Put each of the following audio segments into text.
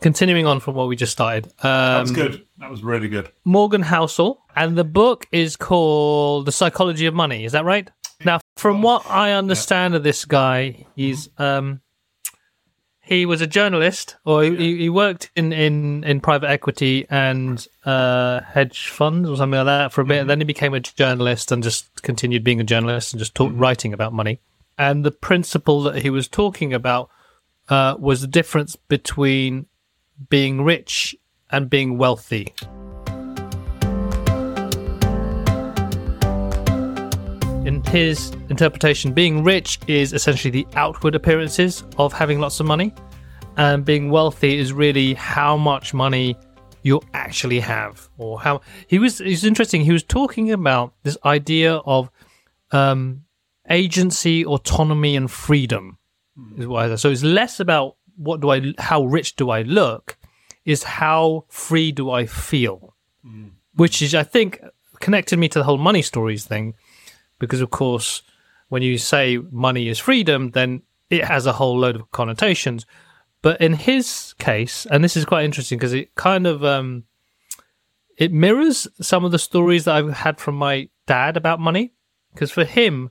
continuing on from what we just started. Um, That was good. That was really good. Morgan Housel, and the book is called The Psychology of Money. Is that right? Now, from what I understand of this guy, he's um, he was a journalist, or he, he worked in, in, in private equity and uh, hedge funds or something like that for a bit. And then he became a journalist and just continued being a journalist and just talk, writing about money. And the principle that he was talking about uh, was the difference between being rich and being wealthy. In his interpretation, being rich is essentially the outward appearances of having lots of money, and being wealthy is really how much money you actually have, or how he was. He's interesting. He was talking about this idea of um, agency, autonomy, and freedom. So it's less about what do I, how rich do I look, is how free do I feel, which is I think connected me to the whole money stories thing because of course when you say money is freedom then it has a whole load of connotations. But in his case and this is quite interesting because it kind of um it mirrors some of the stories that i've had from my dad about money. Because for him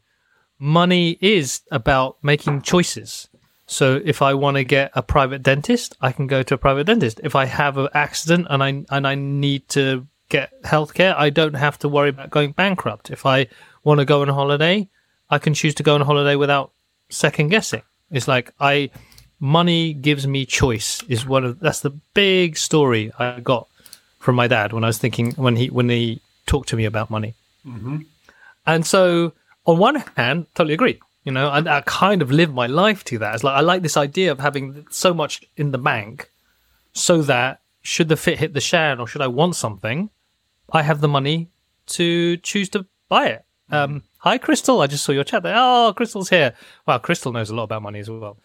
money is about making choices so if i want to get a private dentist i can go to a private dentist. If i have an accident and i and i need to get healthcare i don't have to worry about going bankrupt. If i want to go on holiday i can choose to go on holiday without second guessing. It's like i money gives me choice is one of that's the big story i got from my dad when i was thinking when he when he talked to me about money. Mm-hmm. And so on one hand totally agree you know I, I kind of live my life to that. It's like i like this idea of having so much in the bank so that should the fit hit the shan or should i want something i have the money to choose to buy it. Um, hi Krystle. I just saw your chat there. Oh Krystle's here. Wow Krystle knows a lot about money as well.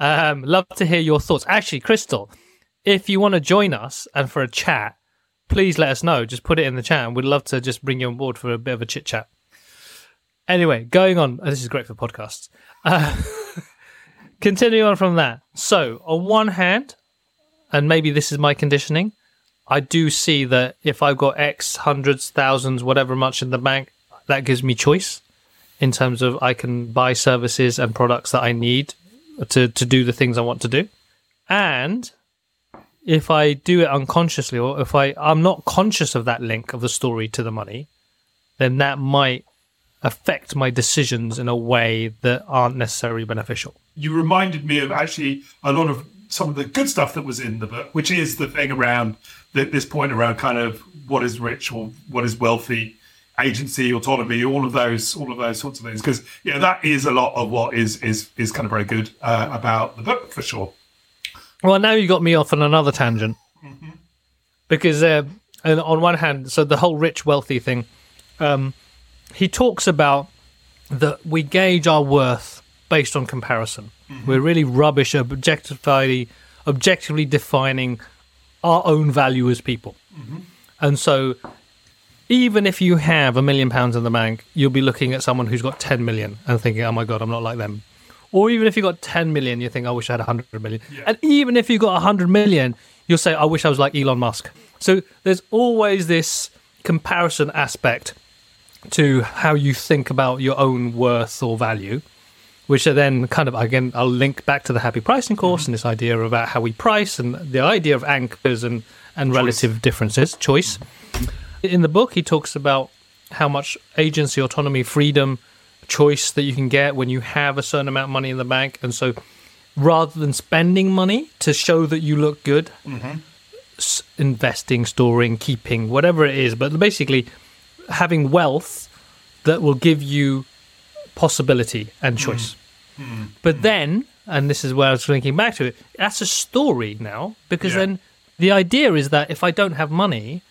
Um, love to hear your thoughts. Actually Krystle if you want to join us and for a chat please let us know. Just put it in the chat and we'd love to just bring you on board for a bit of a chit chat Anyway, going on. oh, This is great for podcasts. Uh, continuing on from that. So, on one hand, and maybe this is my conditioning, I do see that if I've got X hundreds, thousands, whatever much in the bank, that gives me choice in terms of I can buy services and products that I need to, to do the things I want to do. And if I do it unconsciously, or if I, I'm not conscious of that link of the story to the money, then that might affect my decisions in a way that aren't necessarily beneficial. You reminded me of actually a lot of some of the good stuff that was in the book, which is the thing around th- this point around kind of what is rich or what is wealthy, agency, autonomy, all of those, all of those sorts of things. Because yeah, that is a lot of what is is is kind of very good uh, about the book for sure. Well, now you got me off on another tangent because, uh, on one hand, so the whole rich wealthy thing, um, he talks about that we gauge our worth based on comparison. Mm-hmm. We're really rubbish at objectively, objectively defining our own value as people, mm-hmm. and so even if you have a million pounds in the bank, you'll be looking at someone who's got 10 million and thinking, oh my God, I'm not like them. Or even if you've got 10 million, you think, I wish I had 100 million. And even if you've got 100 million, you'll say, I wish I was like Elon Musk. So there's always this comparison aspect to how you think about your own worth or value, which are then kind of, again, I'll link back to the happy pricing course mm-hmm. and this idea about how we price and the idea of anchors and, and relative differences, choice. Mm-hmm. In the book, he talks about how much agency, autonomy, freedom, choice that you can get when you have a certain amount of money in the bank. And so rather than spending money to show that you look good, mm-hmm. s- investing, storing, keeping, whatever it is, but basically having wealth that will give you possibility and hmm. choice. Hmm. But hmm. then, and this is where I was linking back to it, that's a story now because Yeah. then the idea is that if I don't have money,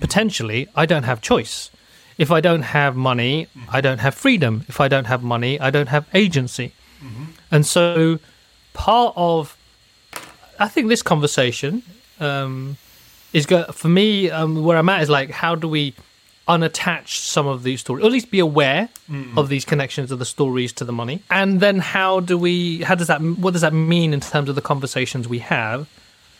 potentially I don't have choice. If I don't have money, I don't have freedom. If I don't have money, I don't have agency. Mm-hmm. And so part of I think this conversation um, is go for me um, where I'm at is like how do we unattach some of these stories, or at least be aware of these connections of the stories to the money, and then how do we how does that what does that mean in terms of the conversations we have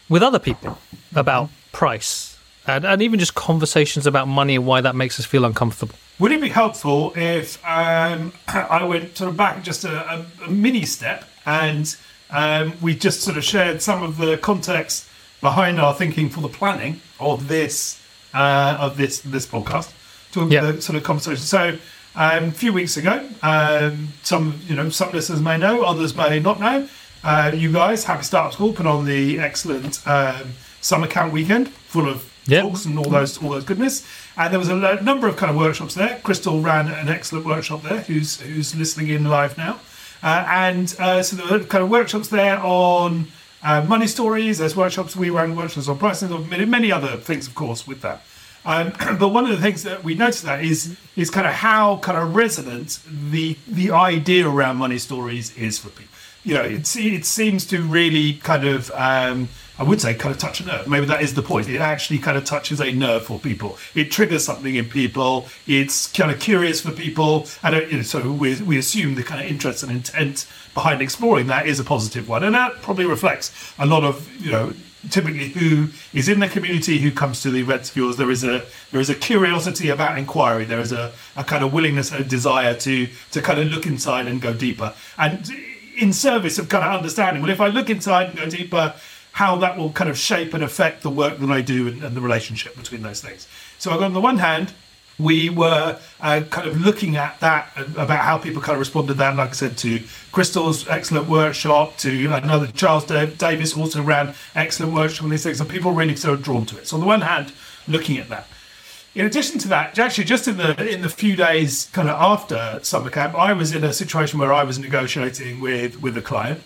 with other people about price and, and even just conversations about money and why that makes us feel uncomfortable. Would it be helpful if um, I went sort of back just a, a, a mini step and um, we just sort of shared some of the context behind our thinking for the planning of this uh, of this this podcast, to Yeah. the sort of conversation. So um, a few weeks ago, um, some you know some listeners may know, others may not know. Uh, you guys, Happy Startup School, put on the excellent um, summer camp weekend full of Yep. talks and all those all those goodness. And there was a lo- number of kind of workshops there. Krystle ran an excellent workshop there. Who's who's listening in live now? Uh, and uh, so there were kind of workshops there on uh, money stories. There's workshops we run workshops on pricing, many other things, of course, with that. Um, but one of the things that we noticed that is is kind of how kind of resonant the the idea around money stories is for people. You know, it it seems to really kind of um, I would say kind of touch a nerve. Maybe that is the point. It actually kind of touches a nerve for people. It triggers something in people. It's kind of curious for people, and uh, you know, so we we assume the kind of interest and intent behind exploring that is a positive one, and that probably reflects a lot of you know typically who is in the community who comes to the events yours there is a there is a curiosity about inquiry there is a, a kind of willingness and desire to to kind of look inside and go deeper and in service of kind of understanding well if i look inside and go deeper how that will kind of shape and affect the work that i do and, and the relationship between those things so on the one hand we were uh, kind of looking at that about how people kind of responded to that. Like I said, to Krystle's excellent workshop, to another Charles Davis also ran excellent workshop on these things, and people really sort of drawn to it. So on the one hand, looking at that. In addition to that, actually, just in the in the few days kind of after summer camp, I was in a situation where I was negotiating with with a client,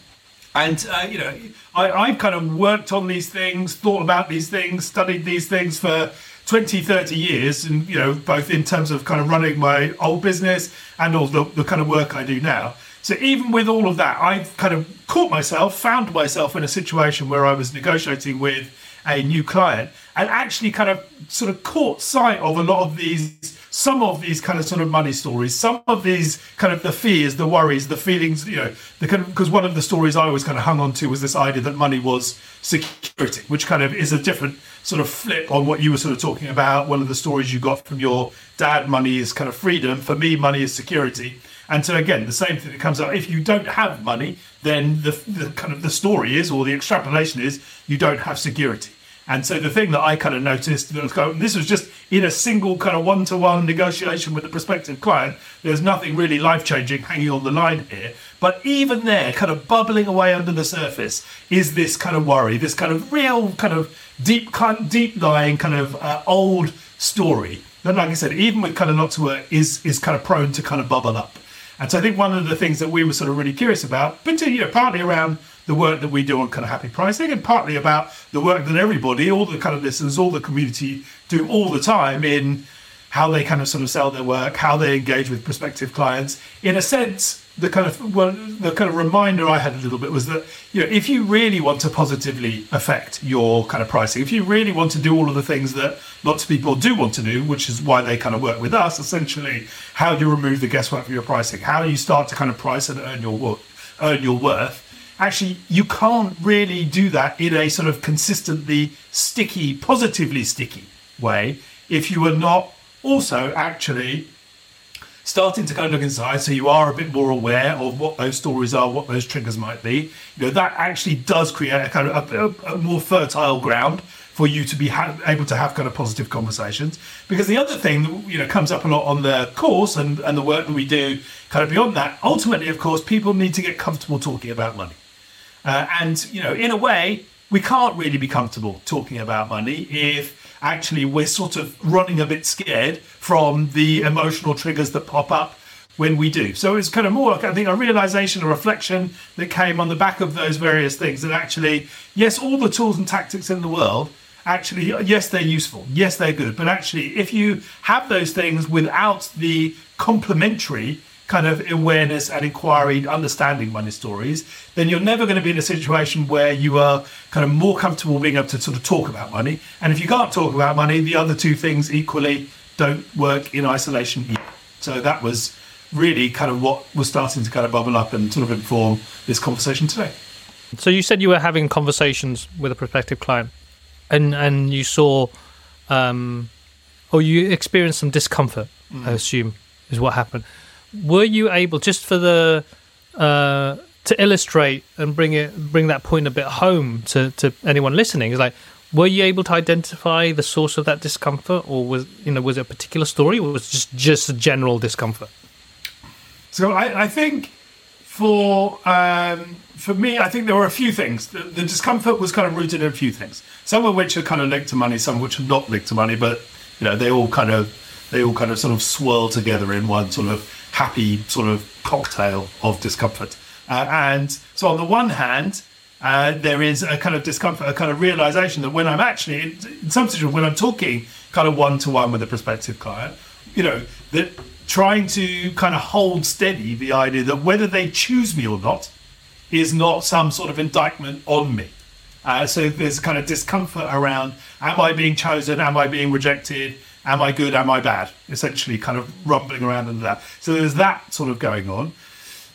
and uh, you know, I, I've kind of worked on these things, thought about these things, studied these things for 20, 30 years, and you know, both in terms of kind of running my old business and all the, the kind of work I do now. So even with all of that, I've kind of caught myself, found myself in a situation where I was negotiating with a new client and actually kind of sort of caught sight of a lot of these some of these kind of sort of money stories some of these kind of the fears the worries the feelings you know the kind of because one of the stories i always kind of hung on to was this idea that money was security which kind of is a different sort of flip on what you were sort of talking about one of the stories you got from your dad money is kind of freedom for me money is security and so again, the same thing that comes up. If you don't have money, then the, the kind of the story is, or the extrapolation is, you don't have security. And so the thing that I kind of noticed, was going, this was just in a single kind of one-to-one negotiation with the prospective client. There's nothing really life-changing hanging on the line here. But even there, kind of bubbling away under the surface, is this kind of worry, this kind of real, kind of deep, deep lying, kind of uh, old story that, like I said, even with kind of not to work, is is kind of prone to kind of bubble up. And so I think one of the things that we were sort of really curious about, but you know, partly around the work that we do on kind of happy pricing, and partly about the work that everybody, all the kind of listeners, all the community do all the time in how they kind of sort of sell their work, how they engage with prospective clients. In a sense, the kind of well, the kind of reminder I had a little bit was that you know if you really want to positively affect your kind of pricing, if you really want to do all of the things that lots of people do want to do, which is why they kind of work with us, essentially, how do you remove the guesswork from your pricing? How do you start to kind of price and earn your work, earn your worth? Actually, you can't really do that in a sort of consistently sticky, positively sticky way if you are not also actually starting to kind of look inside so you are a bit more aware of what those stories are what those triggers might be. You know that actually does create a kind of a, a more fertile ground for you to be ha- able to have kind of positive conversations. Because the other thing that you know comes up a lot on the course and, and the work that we do kind of beyond that ultimately of course people need to get comfortable talking about money uh, and you know in a way we can't really be comfortable talking about money if actually we're sort of running a bit scared from the emotional triggers that pop up when we do. So it's kind of more, I think, a realization, a reflection that came on the back of those various things that actually, yes, all the tools and tactics in the world, actually, yes, they're useful. Yes, they're good. But actually, if you have those things without the complementary kind of awareness and inquiry, understanding money stories, then you're never going to be in a situation where you are kind of more comfortable being able to sort of talk about money. And if you can't talk about money, the other two things equally don't work in isolation either. So that was really kind of what was starting to kind of bubble up and sort of inform this conversation today. So you said you were having conversations with a prospective client, and and you saw, um, or you experienced some discomfort. Mm. I assume is what happened. Were you able just for the uh, to illustrate and bring it bring that point a bit home to to anyone listening? Is like were you able to identify the source of that discomfort or was you know was it a particular story or was it just just a general discomfort so i, I think for um, for me i think there were a few things the, the, discomfort was kind of rooted in a few things some of which are kind of linked to money some of which are not linked to money but you know they all kind of they all kind of sort of swirl together in one sort of happy sort of cocktail of discomfort uh, and so on the one hand uh, there is a kind of discomfort, a kind of realization that when I'm actually, in, in some situations, when I'm talking kind of one to one with a prospective client, you know, that trying to kind of hold steady the idea that whether they choose me or not is not some sort of indictment on me. Uh, so there's kind of discomfort around am I being chosen? Am I being rejected? Am I good? Am I bad? Essentially, kind of rumbling around under that. So there's that sort of going on.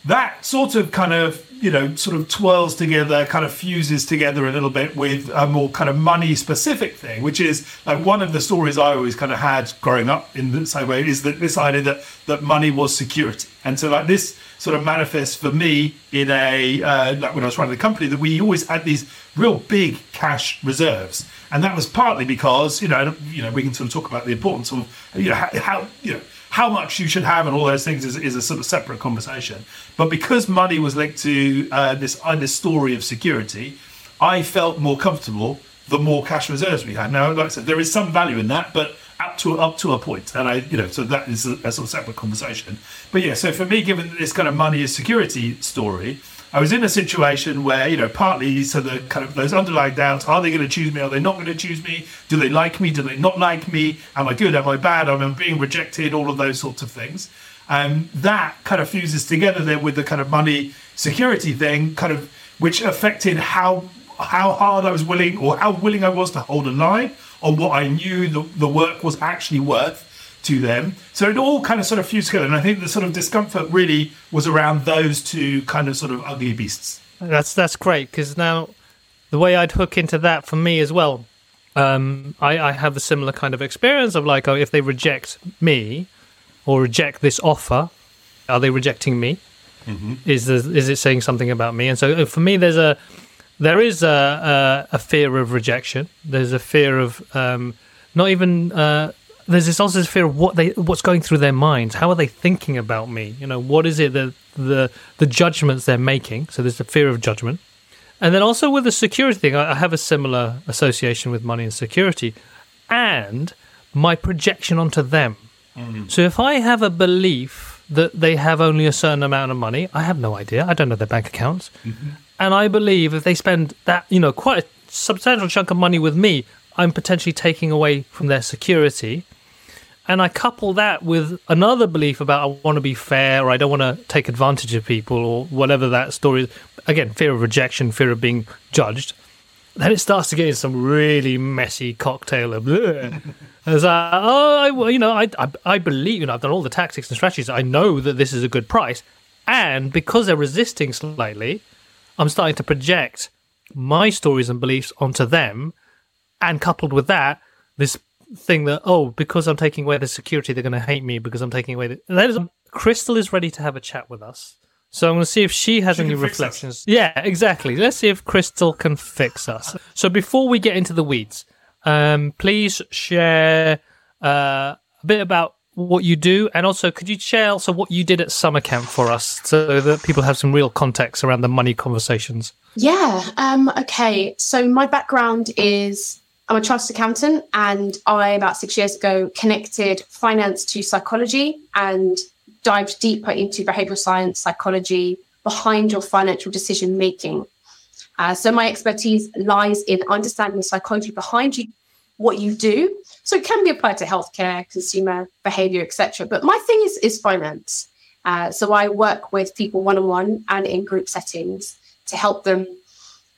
That sort of kind of you know, sort of twirls together, kind of fuses together a little bit with a more kind of money specific thing, which is like one of the stories I always kind of had growing up in the same way is that this idea that, that money was security. And so like this sort of manifests for me in a, uh, like when I was running the company, that we always had these real big cash reserves. And that was partly because, you know, you know, we can sort of talk about the importance of, you know, how, how you know, how much you should have and all those things is, is a sort of separate conversation. But because money was linked to uh, this uh, this story of security, I felt more comfortable the more cash reserves we had. Now, like I said, there is some value in that, but up to up to a point, and I, you know, so that is a, a sort of separate conversation. But yeah, so for me, given this kind of money is security story, I was in a situation where, you know, partly so the kind of those underlying doubts are they going to choose me? Are they not going to choose me? Do they like me? Do they not like me? Am I good? Am I bad? Am I being rejected? All of those sorts of things. Um, that kind of fuses together then with the kind of money security thing, kind of which affected how how hard I was willing or how willing I was to hold a line on what I knew the, the work was actually worth to them. So it all kind of sort of fused together. And I think the sort of discomfort really was around those two kind of sort of ugly beasts. That's that's great because now the way I'd hook into that for me as well. Um, I, I have a similar kind of experience of like, oh, if they reject me or reject this offer, are they rejecting me? Mm-hmm. Is there, is it saying something about me? And so uh, for me, there's a there is a, a, a fear of rejection. There's a fear of um, not even uh, there's this also this fear of what they what's going through their minds. How are they thinking about me? You know, what is it that the the judgments they're making? So there's a fear of judgment, and then also with the security thing, I have a similar association with money and security, and my projection onto them. Mm. So if I have a belief that they have only a certain amount of money, I have no idea. I don't know their bank accounts, mm-hmm. and I believe if they spend that, you know, quite a substantial chunk of money with me, I'm potentially taking away from their security and I couple that with another belief about I want to be fair or I don't want to take advantage of people or whatever that story is. Again, fear of rejection, fear of being judged. Then it starts to get into some really messy cocktail of. As like, oh, I, you know, I, I, I believe, you know, I've done all the tactics and strategies. I know that this is a good price, and because they're resisting slightly, I'm starting to project my stories and beliefs onto them, and coupled with that, this thing that oh because I'm taking away the security they're going to hate me because I'm taking away the that is Krystle is ready to have a chat with us. So I'm going to see if she has she any reflections. Yeah, exactly. Let's see if Krystle can fix us. So before we get into the weeds, um, please share uh, a bit about what you do, and also could you share also what you did at summer camp for us, so that people have some real context around the money conversations. Yeah. Um, okay. So my background is I'm a chartered accountant, and I, about six years ago, connected finance to psychology and dived deeper into behavioral science, psychology behind your financial decision making. Uh, so, my expertise lies in understanding the psychology behind you, what you do. So, it can be applied to healthcare, consumer behavior, etc. But my thing is, is finance. Uh, so, I work with people one on one and in group settings to help them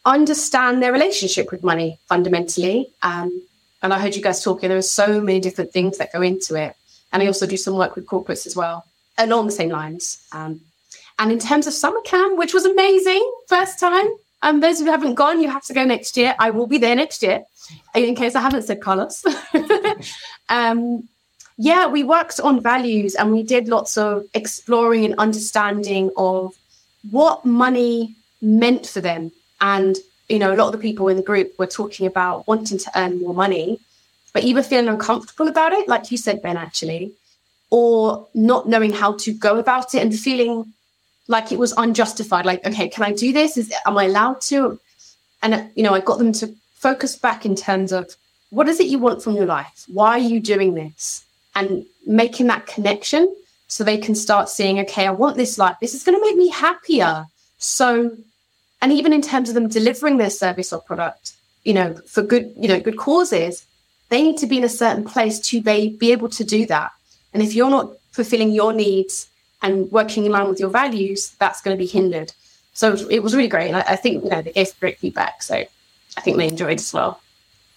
understand their relationship with money fundamentally. Um, and I heard you guys talking, there are so many different things that go into it. And I also do some work with corporates as well, along the same lines. Um, and in terms of summer camp, which was amazing, first time, Um, those who haven't gone, you have to go next year. I will be there next year, in case I haven't said Carlos. um, yeah, we worked on values and we did lots of exploring and understanding of what money meant for them. And, you know, a lot of the people in the group were talking about wanting to earn more money, but either feeling uncomfortable about it, like you said, Ben, actually, or not knowing how to go about it and feeling like it was unjustified. Like, okay, can I do this? Is am I allowed to? And you know, I got them to focus back in terms of what is it you want from your life? Why are you doing this? And making that connection so they can start seeing, okay, I want this life. This is going to make me happier. So, and even in terms of them delivering their service or product, you know, for good, you know, good causes, they need to be in a certain place to be, be able to do that. And if you're not fulfilling your needs and working in line with your values, that's going to be hindered. So it was really great. And I, I think, you know, they gave great feedback. So I think they enjoyed as well.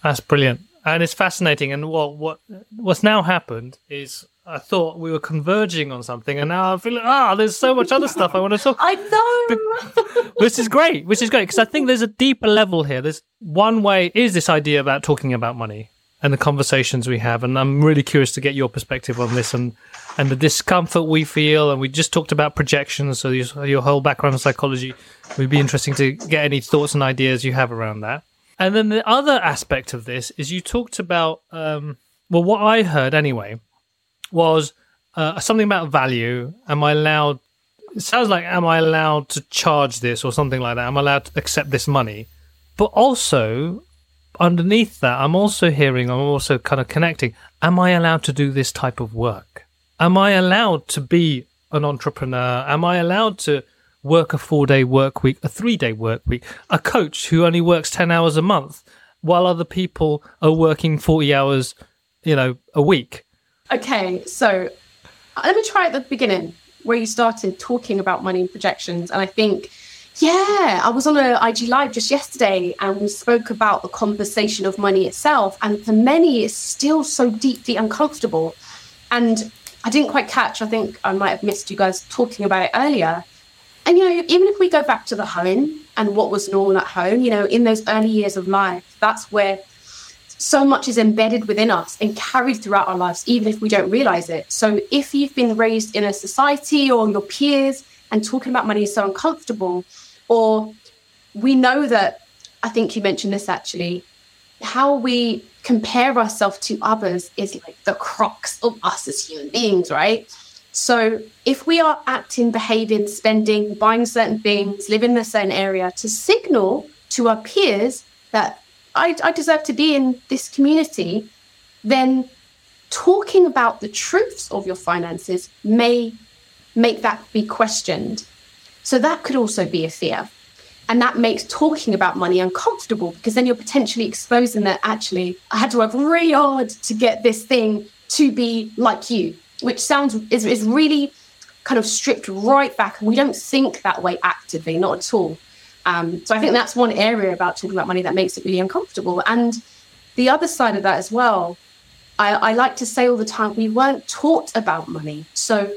That's brilliant. And it's fascinating. And what, what what's now happened is I thought we were converging on something, and now I feel like, ah, there's so much other stuff I want to talk. I know, which is great, which is great because I think there's a deeper level here. There's one way is this idea about talking about money, and the conversations we have. And I'm really curious to get your perspective on this and and the discomfort we feel. And we just talked about projections, so your, your whole background in psychology. Would be interesting to get any thoughts and ideas you have around that. And then the other aspect of this is you talked about, um, well, what I heard anyway was uh, something about value. Am I allowed? It sounds like, am I allowed to charge this or something like that? Am I allowed to accept this money? But also, underneath that, I'm also hearing, I'm also kind of connecting. Am I allowed to do this type of work? Am I allowed to be an entrepreneur? Am I allowed to work a four day work week, a three day work week, a coach who only works 10 hours a month while other people are working 40 hours, you know, a week? Okay, so uh, let me try at the beginning where you started talking about money and projections. And I think yeah, I was on a IG Live just yesterday and we spoke about the conversation of money itself. And for many, it's still so deeply uncomfortable. And I didn't quite catch, I think I might have missed you guys talking about it earlier. And, you know, even if we go back to the home and what was normal at home, you know, in those early years of life, that's where so much is embedded within us and carried throughout our lives, even if we don't realize it. So if you've been raised in a society or your peers and talking about money is so uncomfortable, or we know that, I think you mentioned this actually, how we compare ourselves to others is like the crux of us as human beings, right? So if we are acting, behaving, spending, buying certain things, living in a certain area to signal to our peers that I, I deserve to be in this community, then talking about the truths of your finances may make that be questioned. So that could also be a fear. And that makes talking about money uncomfortable because then you're potentially exposing that actually, I had to work really hard to get this thing to be like you, which sounds is, is really kind of stripped right back. We don't think that way actively, not at all. Um, so I think that's one area about talking about money that makes it really uncomfortable. And the other side of that as well, I, I like to say all the time, we weren't taught about money. So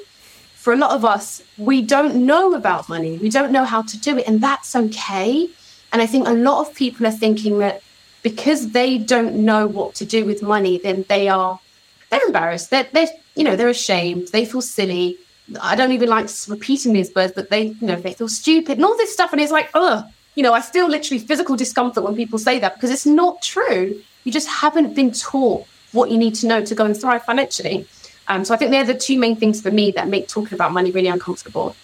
for a lot of us, we don't know about money. We don't know how to do it, and that's okay. And I think a lot of people are thinking that because they don't know what to do with money, then they are they're embarrassed. They're, they're you know they're ashamed. They feel silly. I don't even like repeating these words, but they you know they feel stupid and all this stuff. And it's like, oh, you know, I feel literally physical discomfort when people say that because it's not true. You just haven't been taught what you need to know to go and thrive financially. Um, so I think they're the two main things for me that make talking about money really uncomfortable.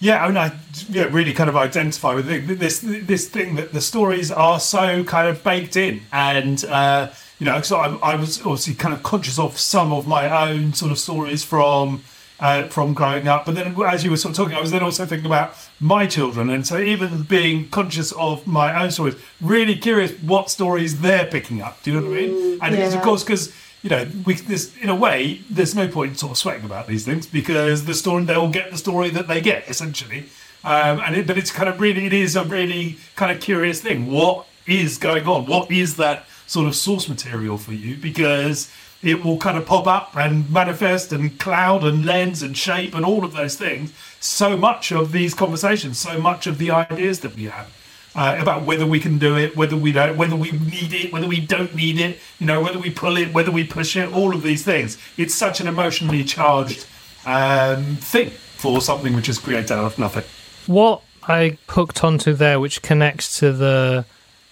Yeah, I mean, I yeah, really kind of identify with this this thing that the stories are so kind of baked in, and uh, you know, so I, I, was obviously kind of conscious of some of my own sort of stories from uh, from growing up, but then as you were sort of talking, I was then also thinking about my children, and so even being conscious of my own stories, really curious what stories they're picking up. Do you know what I mean? And yeah. it's of course because you know, we, this in a way, there's no point sort of sweating about these things because the story they'll get the story that they get essentially. Um, and it, but it's kind of really, it is a really kind of curious thing. What is going on? What is that sort of source material for you? Because it will kind of pop up and manifest and cloud and lens and shape and all of those things. So much of these conversations, so much of the ideas that we have. uh, about whether we can do it, whether we don't, whether we need it, whether we don't need it, you know, whether we pull it, whether we push it, all of these things. It's such an emotionally charged um, thing for something which is created out of nothing. What I hooked onto there, which connects to the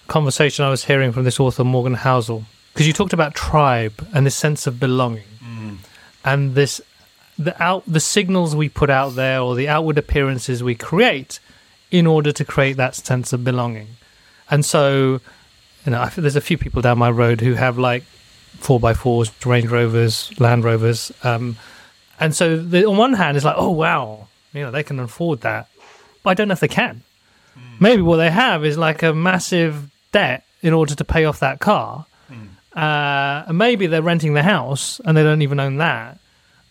conversation I was hearing from this author, Morgan Housel, because you talked about tribe and this sense of belonging mm. and this the out the signals we put out there or the outward appearances we create in order to create that sense of belonging. And so, you know, there's a few people down my road who have like four by fours, Range Rovers, Land Rovers, um, and so the, on one hand, it's like, oh wow, you know, they can afford that, but I don't know if they can. Mm. Maybe what they have is like a massive debt in order to pay off that car. Uh, and maybe they're renting the house and they don't even own that.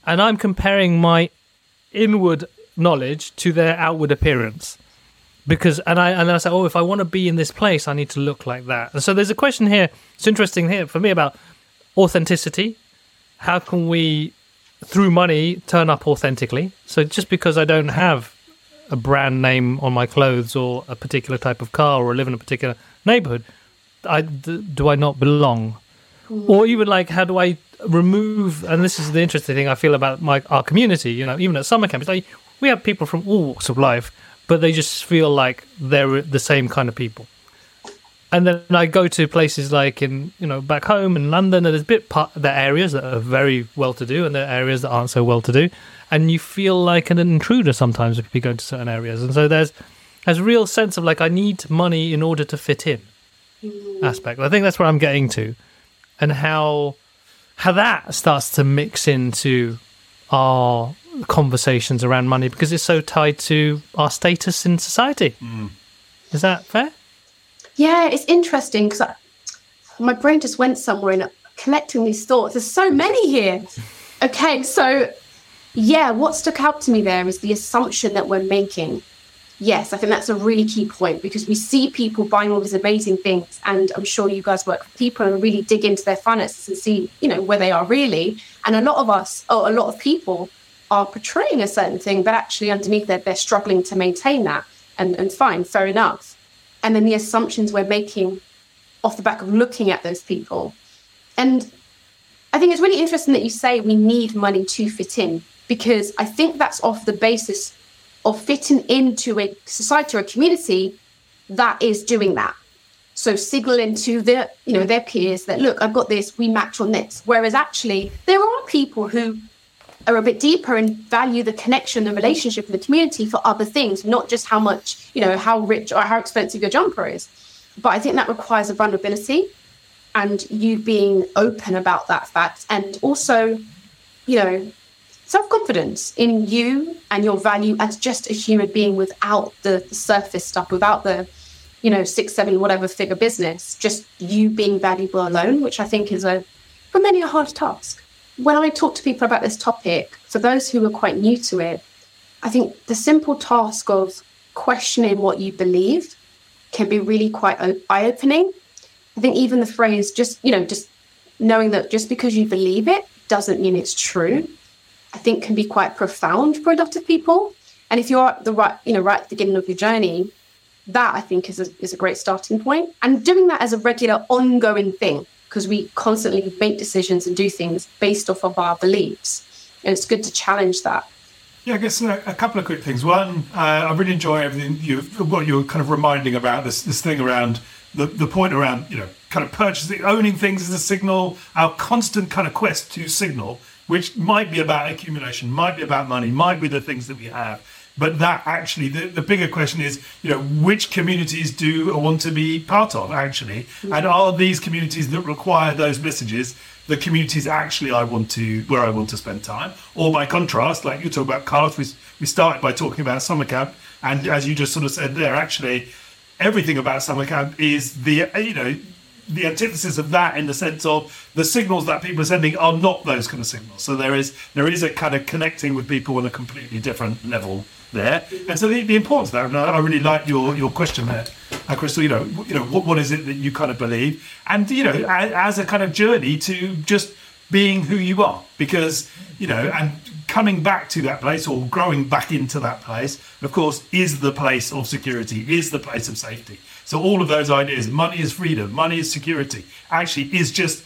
And I'm comparing my inward knowledge to their outward appearance because and I and I say, oh, if I want to be in this place, I need to look like that. And so there's a question here. It's interesting here for me about authenticity. How can we, through money, turn up authentically? So just because I don't have a brand name on my clothes or a particular type of car or live in a particular neighborhood, I do I not belong? Or even like, how do I remove? And this is the interesting thing I feel about my our community. You know, even at summer camps, like we have people from all walks of life but they just feel like they're the same kind of people. And then I go to places like in you know back home in London, and there's a bit part there are areas that are very well to do, and there are areas that aren't so well to do, and you feel like an intruder sometimes if you go to certain areas, and so there's there's a real sense of like I need money in order to fit in mm. aspect. I think that's where I'm getting to, and how how that starts to mix into our conversations around money because it's so tied to our status in society. Mm. Is that fair? Yeah, it's interesting because my brain just went somewhere in collecting these thoughts. There's so many here. Okay, so yeah, what stuck out to me there is the assumption that we're making. Yes, I think that's a really key point because we see people buying all these amazing things, and I'm sure you guys work with people and really dig into their finances and see, you know, where they are really. And a lot of us, or a lot of people, are portraying a certain thing, but actually underneath it, they're struggling to maintain that. And, and fine, fair enough. And then the assumptions we're making off the back of looking at those people. And I think it's really interesting that you say we need money to fit in, because I think that's off the basis of fitting into a society or a community that is doing that. So signaling to their, you know, their peers that look, I've got this, we match on this. Whereas actually there are people who are a bit deeper and value the connection, the relationship, and the community for other things, not just how much, you know, how rich or how expensive your jumper is. But I think that requires a vulnerability and you being open about that fact. And also, you know, self confidence in you and your value as just a human being without the, the surface stuff, without the, you know, six, seven, whatever figure business, just you being valuable alone, which I think is a, for many, a hard task when I talk to people about this topic, for those who are quite new to it, I think the simple task of questioning what you believe can be really quite eye opening. I think even the phrase, just, you know, just knowing that just because you believe it doesn't mean it's true, I think can be quite profound for a lot of people. And if you're at the right, you know, right at the beginning of your journey, that I think is a, is a great starting point. And doing that as a regular, ongoing thing because we constantly make decisions and do things based off of our beliefs. And it's good to challenge that. Yeah, I guess a, a couple of quick things. One, uh, I really enjoy everything you what you're kind of reminding about this this thing around the the point around you know kind of purchasing, owning things as a signal, our constant kind of quest to signal, which might be about accumulation, might be about money, might be the things that we have. But that actually the, the bigger question is you know which communities do I want to be part of actually? And mm. are these communities that require those messages the communities actually I want to where I want to spend time? Or by contrast like you talk about Carlos we, we started by talking about summer camp. And as you just sort of said there actually everything about summer camp is the you know the antithesis of that in the sense of the signals that people are sending are not those kind of signals. So there is there is a kind of connecting with people on a completely different level there. And so the, the importance of that, and I, really like your, your question there, uh, Krystle, you know, you know, what, what is it that you kind of believe? And, you know, as a kind of journey to just being who you are because, you know, and coming back to that place or growing back into that place, of course, is the place of security, is the place of safety. So all of those ideas, money is freedom, money is security, actually is just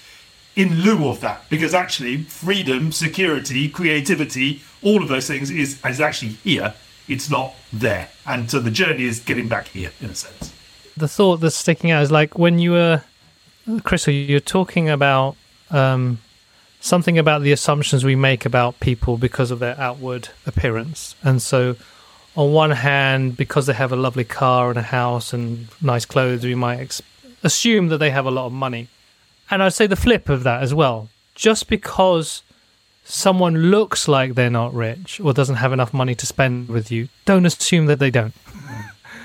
in lieu of that. Because actually, freedom, security, creativity, all of those things is, is actually here. It's not there. And so the journey is getting back here, in a sense. The thought that's sticking out is like when you were, Chris, you're talking about um, something about the assumptions we make about people because of their outward appearance. And so, on one hand, because they have a lovely car and a house and nice clothes, we might ex- assume that they have a lot of money. And I'd say the flip of that as well. Just because someone looks like they're not rich or doesn't have enough money to spend with you, don't assume that they don't.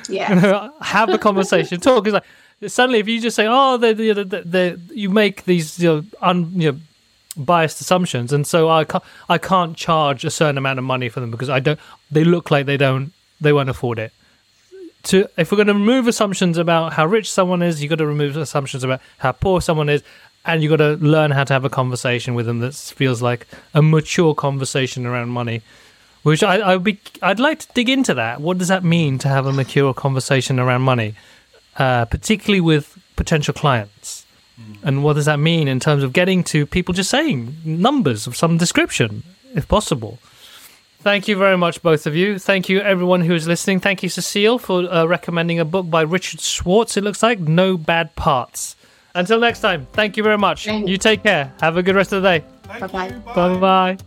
Yeah. have a conversation, talk. It's like suddenly if you just say, "Oh, they, they, they, they you make these you know, un, you know biased assumptions, and so I can't I can't charge a certain amount of money for them because I don't. They look like they don't they won't afford it. To if we're going to remove assumptions about how rich someone is, you've got to remove assumptions about how poor someone is, and you've got to learn how to have a conversation with them that feels like a mature conversation around money. Which I, I would be, I'd like to dig into that. What does that mean to have a mature conversation around money, uh, particularly with potential clients? And what does that mean in terms of getting to people just saying numbers of some description, if possible? Thank you very much, both of you. Thank you, everyone who is listening. Thank you, Cecile, for uh, recommending a book by Richard Schwartz. It looks like No Bad Parts. Until next time, thank you very much. Thanks. You take care. Have a good rest of the day. Bye-bye. Bye bye.